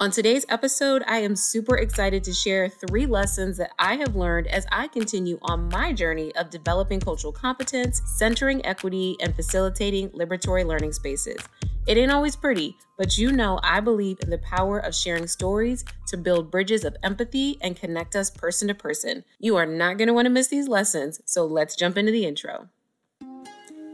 On today's episode, I am super excited to share three lessons that I have learned as I continue on my journey of developing cultural competence, centering equity, and facilitating liberatory learning spaces. It ain't always pretty, but you know I believe in the power of sharing stories to build bridges of empathy and connect us person to person. You are not going to want to miss these lessons, so let's jump into the intro.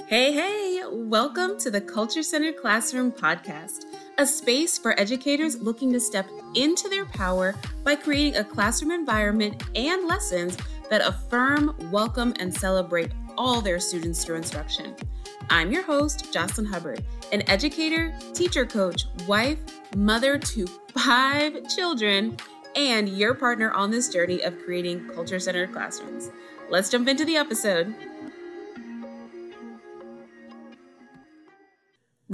Hey, hey, welcome to the Culture Centered Classroom podcast a space for educators looking to step into their power by creating a classroom environment and lessons that affirm, welcome, and celebrate all their students through instruction. I'm your host, Jocelynn Hubbard, an educator, teacher coach, wife, mother to five children, and your partner on this journey of creating culture centered classrooms. Let's jump into the episode.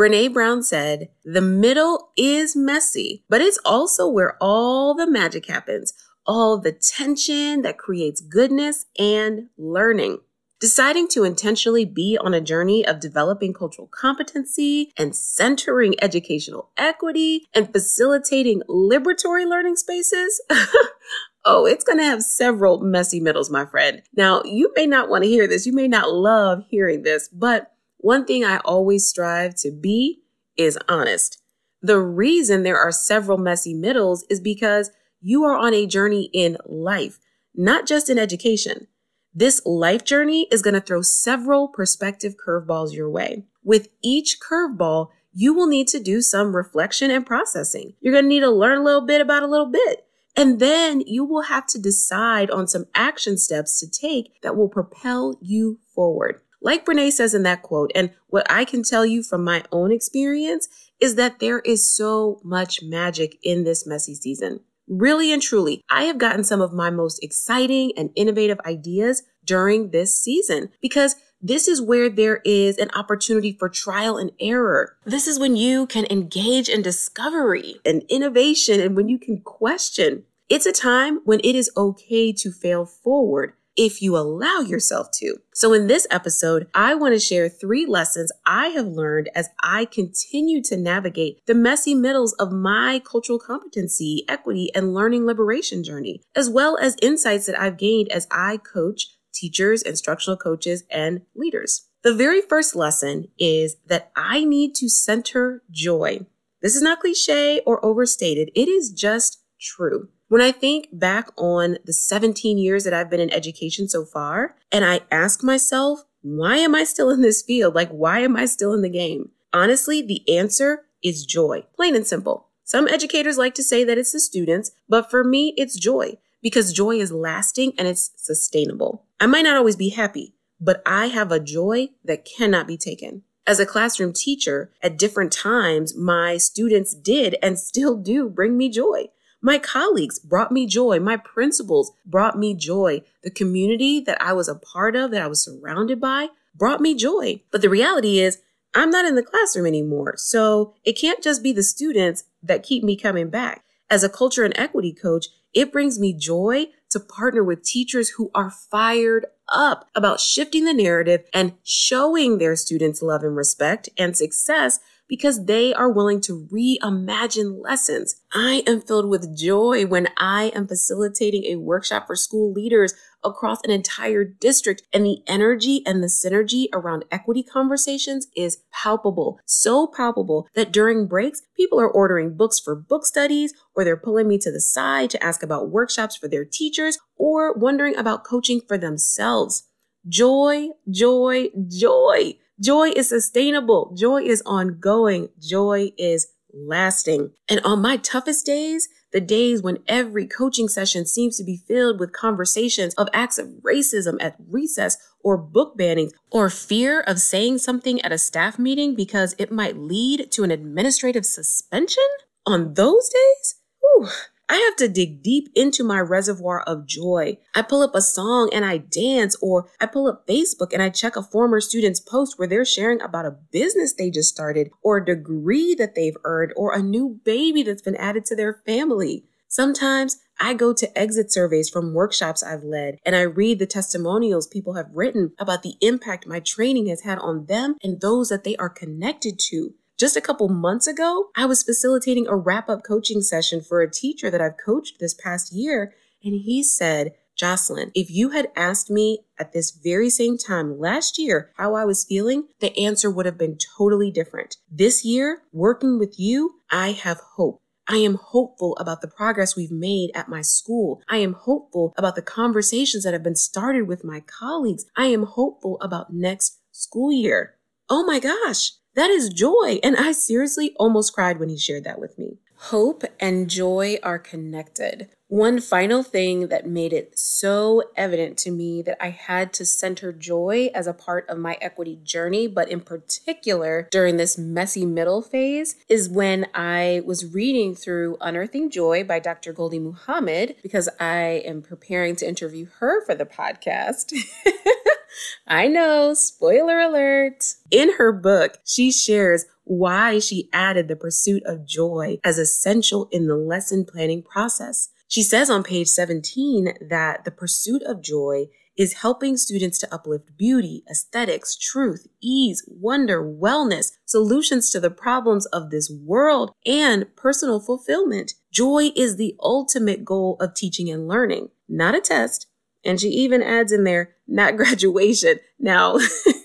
Brene Brown said, The middle is messy, but it's also where all the magic happens, all the tension that creates goodness and learning. Deciding to intentionally be on a journey of developing cultural competency and centering educational equity and facilitating liberatory learning spaces. oh, it's going to have several messy middles, my friend. Now, you may not want to hear this. You may not love hearing this, but one thing I always strive to be is honest. The reason there are several messy middles is because you are on a journey in life, not just in education. This life journey is going to throw several perspective curveballs your way. With each curveball, you will need to do some reflection and processing. You're going to need to learn a little bit about a little bit. And then you will have to decide on some action steps to take that will propel you forward. Like Brene says in that quote, and what I can tell you from my own experience is that there is so much magic in this messy season. Really and truly, I have gotten some of my most exciting and innovative ideas during this season because this is where there is an opportunity for trial and error. This is when you can engage in discovery and innovation and when you can question. It's a time when it is okay to fail forward if you allow yourself to. So, in this episode, I want to share three lessons I have learned as I continue to navigate the messy middles of my cultural competency, equity, and learning liberation journey, as well as insights that I've gained as I coach teachers, instructional coaches, and leaders. The very first lesson is that I need to center joy. This is not cliche or overstated, it is just true. When I think back on the 17 years that I've been in education so far, and I ask myself, why am I still in this field? Like, why am I still in the game? Honestly, the answer is joy, plain and simple. Some educators like to say that it's the students, but for me, it's joy because joy is lasting and it's sustainable. I might not always be happy, but I have a joy that cannot be taken. As a classroom teacher, at different times, my students did and still do bring me joy. My colleagues brought me joy. My principals brought me joy. The community that I was a part of, that I was surrounded by, brought me joy. But the reality is, I'm not in the classroom anymore. So it can't just be the students that keep me coming back. As a culture and equity coach, it brings me joy to partner with teachers who are fired up about shifting the narrative and showing their students love and respect and success because they are willing to reimagine lessons. I am filled with joy when I am facilitating a workshop for school leaders across an entire district and the energy and the synergy around equity conversations is palpable. So palpable that during breaks, people are ordering books for book studies or they're pulling me to the side to ask about workshops for their teachers or wondering about coaching for themselves. Joy, joy, joy. Joy is sustainable. Joy is ongoing. Joy is lasting. And on my toughest days, the days when every coaching session seems to be filled with conversations of acts of racism at recess or book bannings or fear of saying something at a staff meeting because it might lead to an administrative suspension, on those days, whew, I have to dig deep into my reservoir of joy. I pull up a song and I dance, or I pull up Facebook and I check a former student's post where they're sharing about a business they just started, or a degree that they've earned, or a new baby that's been added to their family. Sometimes I go to exit surveys from workshops I've led and I read the testimonials people have written about the impact my training has had on them and those that they are connected to. Just a couple months ago, I was facilitating a wrap up coaching session for a teacher that I've coached this past year. And he said, Jocelynn, if you had asked me at this very same time last year how I was feeling, the answer would have been totally different. This year, working with you, I have hope. I am hopeful about the progress we've made at my school. I am hopeful about the conversations that have been started with my colleagues. I am hopeful about next school year. Oh my gosh, that is joy. And I seriously almost cried when he shared that with me. Hope and joy are connected. One final thing that made it so evident to me that I had to center joy as a part of my equity journey, but in particular during this messy middle phase, is when I was reading through Unearthing Joy by Dr. Gholdy Muhammad because I am preparing to interview her for the podcast. I know, spoiler alert. In her book, she shares why she added the pursuit of joy as essential in the lesson planning process. She says on page 17 that the pursuit of joy is helping students to uplift beauty, aesthetics, truth, ease, wonder, wellness, solutions to the problems of this world, and personal fulfillment. Joy is the ultimate goal of teaching and learning, not a test. And she even adds in there, not graduation. Now,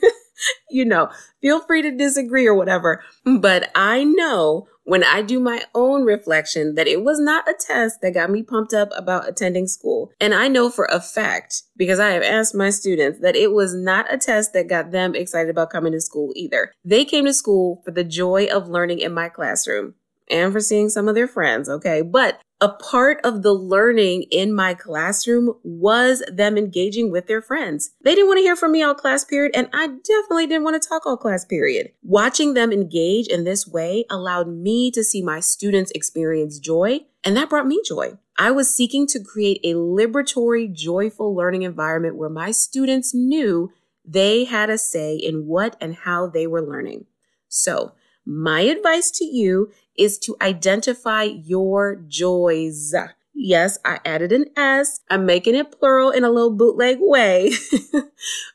you know, feel free to disagree or whatever, but I know when I do my own reflection that it was not a test that got me pumped up about attending school. And I know for a fact, because I have asked my students, that it was not a test that got them excited about coming to school either. They came to school for the joy of learning in my classroom and for seeing some of their friends, okay? But a part of the learning in my classroom was them engaging with their friends. They didn't want to hear from me all class period, and I definitely didn't want to talk all class period. Watching them engage in this way allowed me to see my students experience joy, and that brought me joy. I was seeking to create a liberatory, joyful learning environment where my students knew they had a say in what and how they were learning. So, my advice to you is to identify your joys. Yes, I added an S. I'm making it plural in a little bootleg way.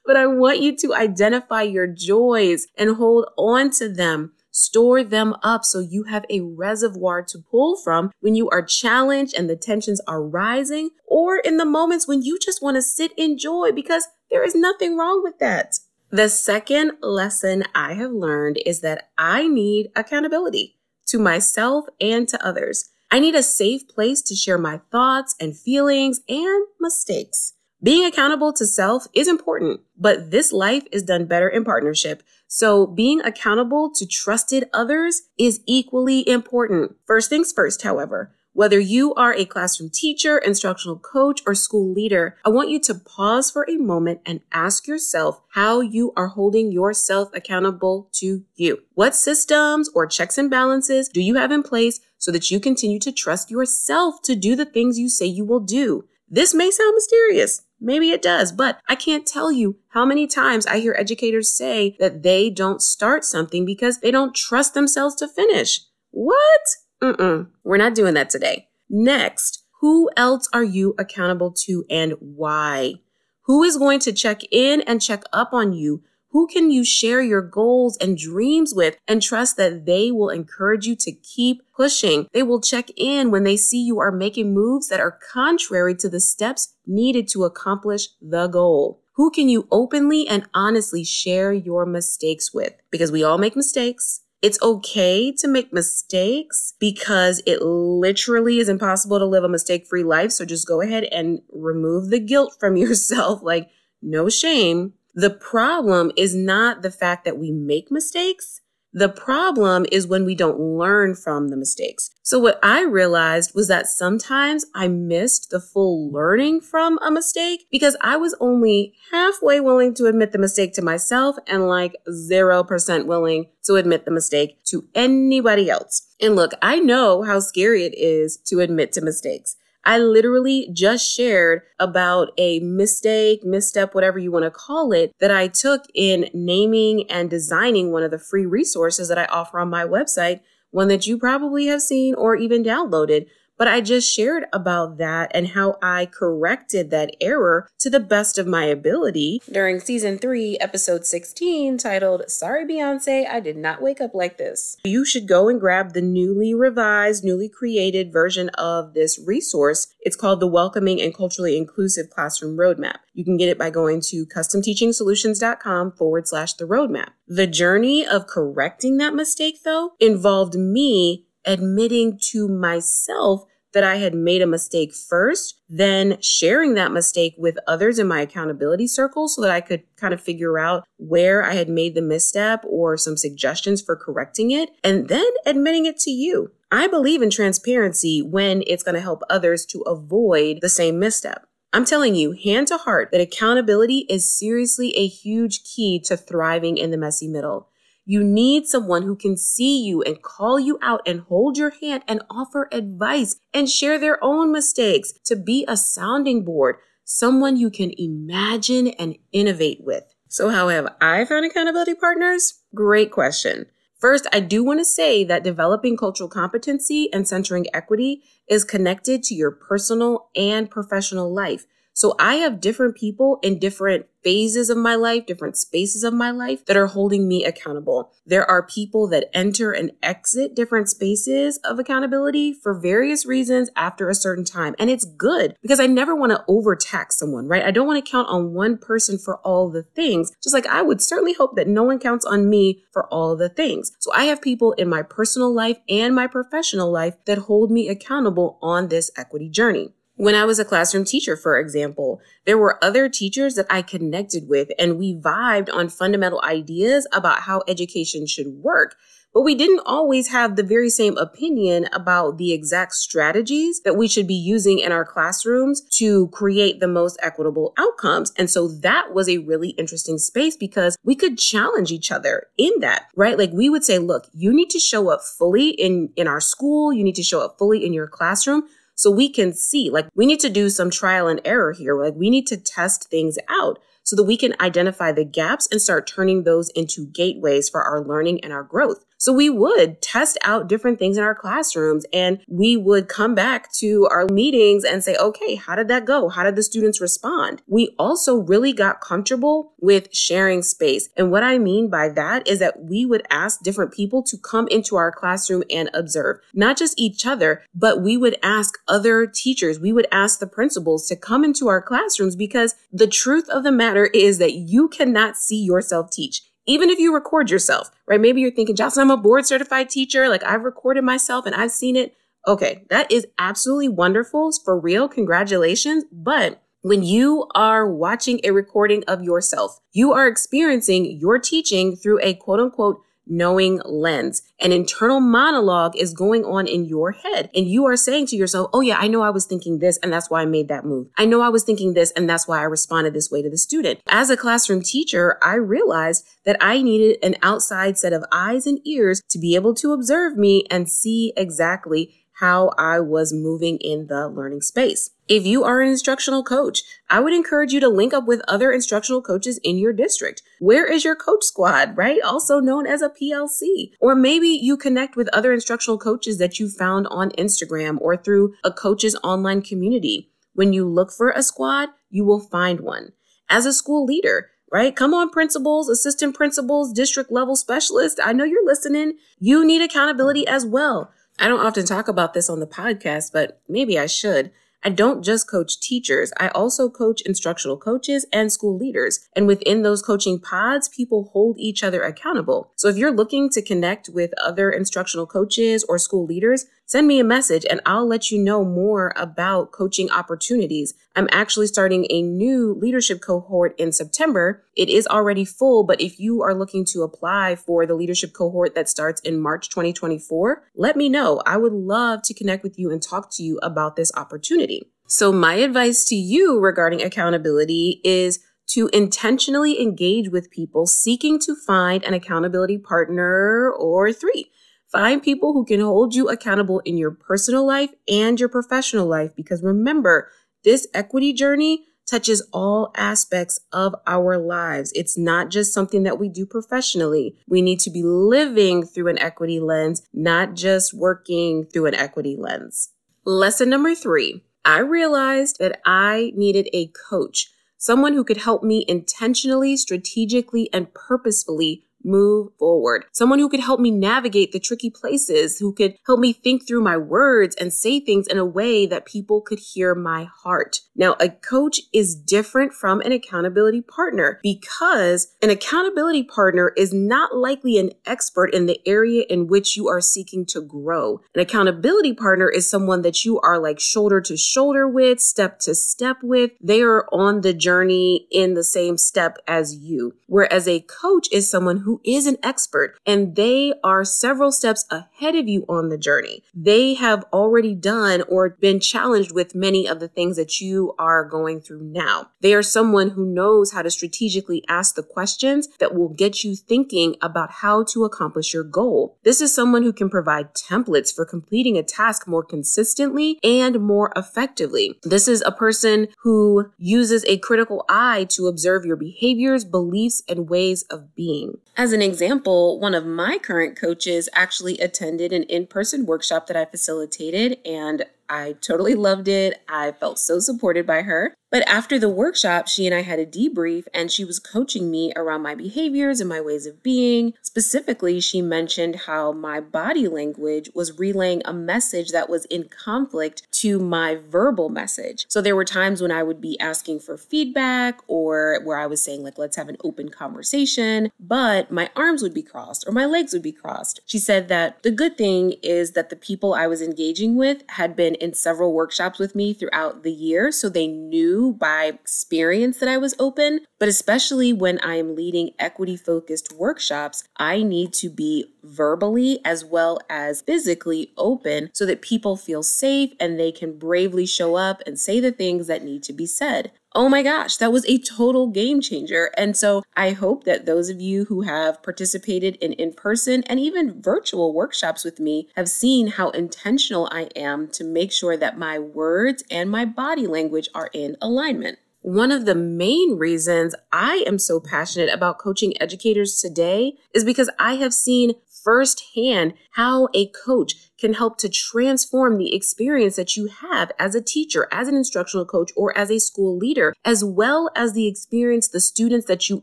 but I want you to identify your joys and hold on to them. Store them up so you have a reservoir to pull from when you are challenged and the tensions are rising, or in the moments when you just want to sit in joy because there is nothing wrong with that. The second lesson I have learned is that I need accountability to myself and to others. I need a safe place to share my thoughts and feelings and mistakes. Being accountable to self is important, but this life is done better in partnership. So being accountable to trusted others is equally important. First things first, however, whether you are a classroom teacher, instructional coach, or school leader, I want you to pause for a moment and ask yourself how you are holding yourself accountable to you. What systems or checks and balances do you have in place so that you continue to trust yourself to do the things you say you will do? This may sound mysterious. Maybe it does, but I can't tell you how many times I hear educators say that they don't start something because they don't trust themselves to finish. What? Mm-mm, we're not doing that today. Next, who else are you accountable to and why? Who is going to check in and check up on you? Who can you share your goals and dreams with and trust that they will encourage you to keep pushing? They will check in when they see you are making moves that are contrary to the steps needed to accomplish the goal. Who can you openly and honestly share your mistakes with? Because we all make mistakes. It's okay to make mistakes because it literally is impossible to live a mistake free life. So just go ahead and remove the guilt from yourself. Like, no shame. The problem is not the fact that we make mistakes. The problem is when we don't learn from the mistakes. So what I realized was that sometimes I missed the full learning from a mistake because I was only halfway willing to admit the mistake to myself and like 0% willing to admit the mistake to anybody else. And look, I know how scary it is to admit to mistakes. I literally just shared about a mistake, misstep, whatever you want to call it, that I took in naming and designing one of the free resources that I offer on my website, one that you probably have seen or even downloaded. But I just shared about that and how I corrected that error to the best of my ability during season three, episode 16, titled Sorry Beyonce, I Did Not Wake Up Like This. You should go and grab the newly revised, newly created version of this resource. It's called the Welcoming and Culturally Inclusive Classroom Roadmap. You can get it by going to customteachingsolutions.com forward slash the roadmap. The journey of correcting that mistake, though, involved me admitting to myself that I had made a mistake first, then sharing that mistake with others in my accountability circle so that I could kind of figure out where I had made the misstep or some suggestions for correcting it, and then admitting it to you. I believe in transparency when it's going to help others to avoid the same misstep. I'm telling you, hand to heart, that accountability is seriously a huge key to thriving in the messy middle. You need someone who can see you and call you out and hold your hand and offer advice and share their own mistakes to be a sounding board, someone you can imagine and innovate with. So, how have I found accountability partners? Great question. First, I do want to say that developing cultural competency and centering equity is connected to your personal and professional life. So I have different people in different phases of my life, different spaces of my life that are holding me accountable. There are people that enter and exit different spaces of accountability for various reasons after a certain time. And it's good because I never want to overtax someone, right? I don't want to count on one person for all the things, just like I would certainly hope that no one counts on me for all the things. So I have people in my personal life and my professional life that hold me accountable on this equity journey. When I was a classroom teacher, for example, there were other teachers that I connected with and we vibed on fundamental ideas about how education should work. But we didn't always have the very same opinion about the exact strategies that we should be using in our classrooms to create the most equitable outcomes. And so that was a really interesting space because we could challenge each other in that, right? Like we would say, look, you need to show up fully in, in our school. You need to show up fully in your classroom so we can see, like, we need to do some trial and error here. Like, we need to test things out so that we can identify the gaps and start turning those into gateways for our learning and our growth. So we would test out different things in our classrooms and we would come back to our meetings and say, okay, how did that go? How did the students respond? We also really got comfortable with sharing space. And what I mean by that is that we would ask different people to come into our classroom and observe, not just each other, but we would ask other teachers. We would ask the principals to come into our classrooms because the truth of the matter is that you cannot see yourself teach even if you record yourself, right? Maybe you're thinking, Jocelynn, I'm a board certified teacher. Like I've recorded myself and I've seen it. Okay, that is absolutely wonderful. For real. Congratulations. But when you are watching a recording of yourself, you are experiencing your teaching through a quote unquote knowing lens. An internal monologue is going on in your head. And you are saying to yourself, Oh yeah, I know I was thinking this and that's why I made that move. I know I was thinking this and that's why I responded this way to the student. As a classroom teacher, I realized that I needed an outside set of eyes and ears to be able to observe me and see exactly how I was moving in the learning space. If you are an instructional coach, I would encourage you to link up with other instructional coaches in your district. Where is your coach squad, right? Also known as a PLC. Or maybe you connect with other instructional coaches that you found on Instagram or through a coach's online community. When you look for a squad, you will find one. As a school leader, right? Come on, principals, assistant principals, district level specialists. I know you're listening. You need accountability as well. I don't often talk about this on the podcast, but maybe I should. I don't just coach teachers. I also coach instructional coaches and school leaders. And within those coaching pods, people hold each other accountable. So if you're looking to connect with other instructional coaches or school leaders, send me a message and I'll let you know more about coaching opportunities. I'm actually starting a new leadership cohort in September. It is already full, but if you are looking to apply for the leadership cohort that starts in March 2024, let me know. I would love to connect with you and talk to you about this opportunity. So my advice to you regarding accountability is to intentionally engage with people seeking to find an accountability partner or three. Find people who can hold you accountable in your personal life and your professional life because remember, this equity journey touches all aspects of our lives. It's not just something that we do professionally. We need to be living through an equity lens, not just working through an equity lens. Lesson number three I realized that I needed a coach, someone who could help me intentionally, strategically, and purposefully move forward. Someone who could help me navigate the tricky places, who could help me think through my words and say things in a way that people could hear my heart. Now, a coach is different from an accountability partner because an accountability partner is not likely an expert in the area in which you are seeking to grow. An accountability partner is someone that you are like shoulder to shoulder with, step to step with. They are on the journey in the same step as you. Whereas a coach is someone who who is an expert and they are several steps ahead of you on the journey. They have already done or been challenged with many of the things that you are going through now. They are someone who knows how to strategically ask the questions that will get you thinking about how to accomplish your goal. This is someone who can provide templates for completing a task more consistently and more effectively. This is a person who uses a critical eye to observe your behaviors, beliefs, and ways of being. As an example, one of my current coaches actually attended an in person workshop that I facilitated, and I totally loved it. I felt so supported by her. But after the workshop, she and I had a debrief and she was coaching me around my behaviors and my ways of being. Specifically, she mentioned how my body language was relaying a message that was in conflict to my verbal message. So there were times when I would be asking for feedback or where I was saying, like, let's have an open conversation, but my arms would be crossed or my legs would be crossed. She said that the good thing is that the people I was engaging with had been in several workshops with me throughout the year. So they knew by experience that I was open. But especially when I am leading equity focused workshops, I need to be verbally as well as physically open so that people feel safe and they can bravely show up and say the things that need to be said. Oh my gosh, that was a total game changer. And so I hope that those of you who have participated in in person and even virtual workshops with me have seen how intentional I am to make sure that my words and my body language are in alignment. One of the main reasons I am so passionate about coaching educators today is because I have seen firsthand how a coach can help to transform the experience that you have as a teacher, as an instructional coach, or as a school leader, as well as the experience the students that you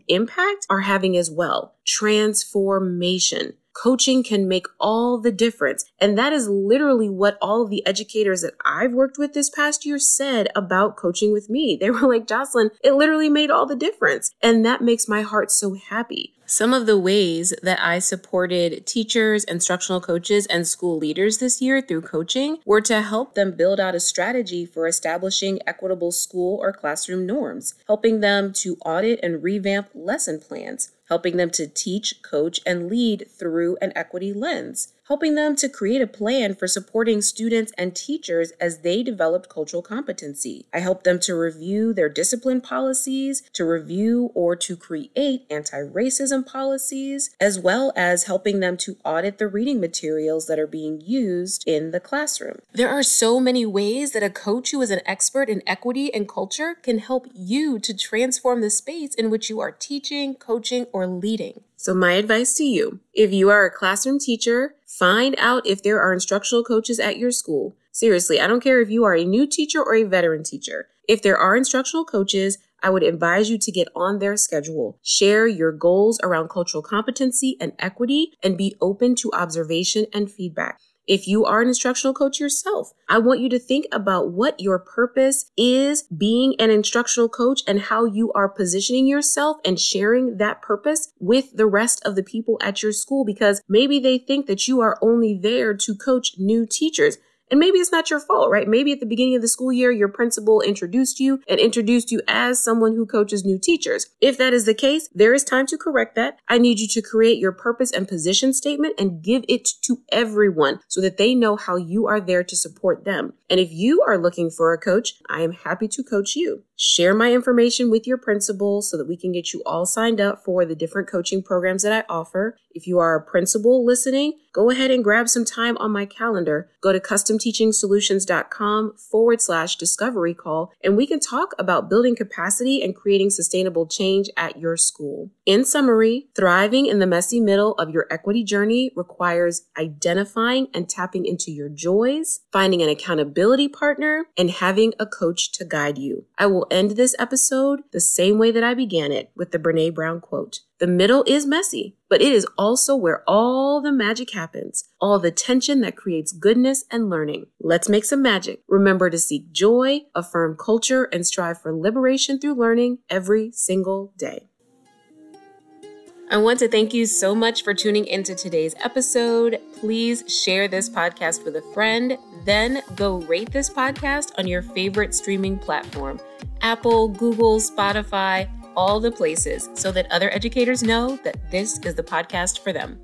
impact are having as well. Transformation. Coaching can make all the difference. And that is literally what all of the educators that I've worked with this past year said about coaching with me. They were like, Jocelynn, it literally made all the difference. And that makes my heart so happy. Some of the ways that I supported teachers, instructional coaches, and school leaders this year through coaching were to help them build out a strategy for establishing equitable school or classroom norms, helping them to audit and revamp lesson plans, helping them to teach, coach, and lead through an equity lens, helping them to create a plan for supporting students and teachers as they developed cultural competency. I helped them to review their discipline policies, to review or to create anti racism policies, as well as helping them to audit the reading materials that are being used in the classroom. There are so many ways that a coach who is an expert in equity and culture can help you to transform the space in which you are teaching, coaching, or leading. So, my advice to you if you are a classroom teacher, find out if there are instructional coaches at your school. Seriously, I don't care if you are a new teacher or a veteran teacher. If there are instructional coaches, I would advise you to get on their schedule, share your goals around cultural competency and equity, and be open to observation and feedback. If you are an instructional coach yourself, I want you to think about what your purpose is being an instructional coach and how you are positioning yourself and sharing that purpose with the rest of the people at your school because maybe they think that you are only there to coach new teachers. And maybe it's not your fault, right? Maybe at the beginning of the school year, your principal introduced you and introduced you as someone who coaches new teachers. If that is the case, there is time to correct that. I need you to create your purpose and position statement and give it to everyone so that they know how you are there to support them. And if you are looking for a coach, I am happy to coach you. Share my information with your principal so that we can get you all signed up for the different coaching programs that I offer. If you are a principal listening, go ahead and grab some time on my calendar. Go to customteachingsolutions.com forward slash discovery call, and we can talk about building capacity and creating sustainable change at your school. In summary, thriving in the messy middle of your equity journey requires identifying and tapping into your joys, finding an accountability partner, and having a coach to guide you. I will end this episode the same way that I began it with the Brene Brown quote. The middle is messy, but it is also where all the magic happens, all the tension that creates goodness and learning. Let's make some magic. Remember to seek joy, affirm culture, and strive for liberation through learning every single day. I want to thank you so much for tuning into today's episode. Please share this podcast with a friend. Then go rate this podcast on your favorite streaming platform Apple, Google, Spotify all the places so that other educators know that this is the podcast for them.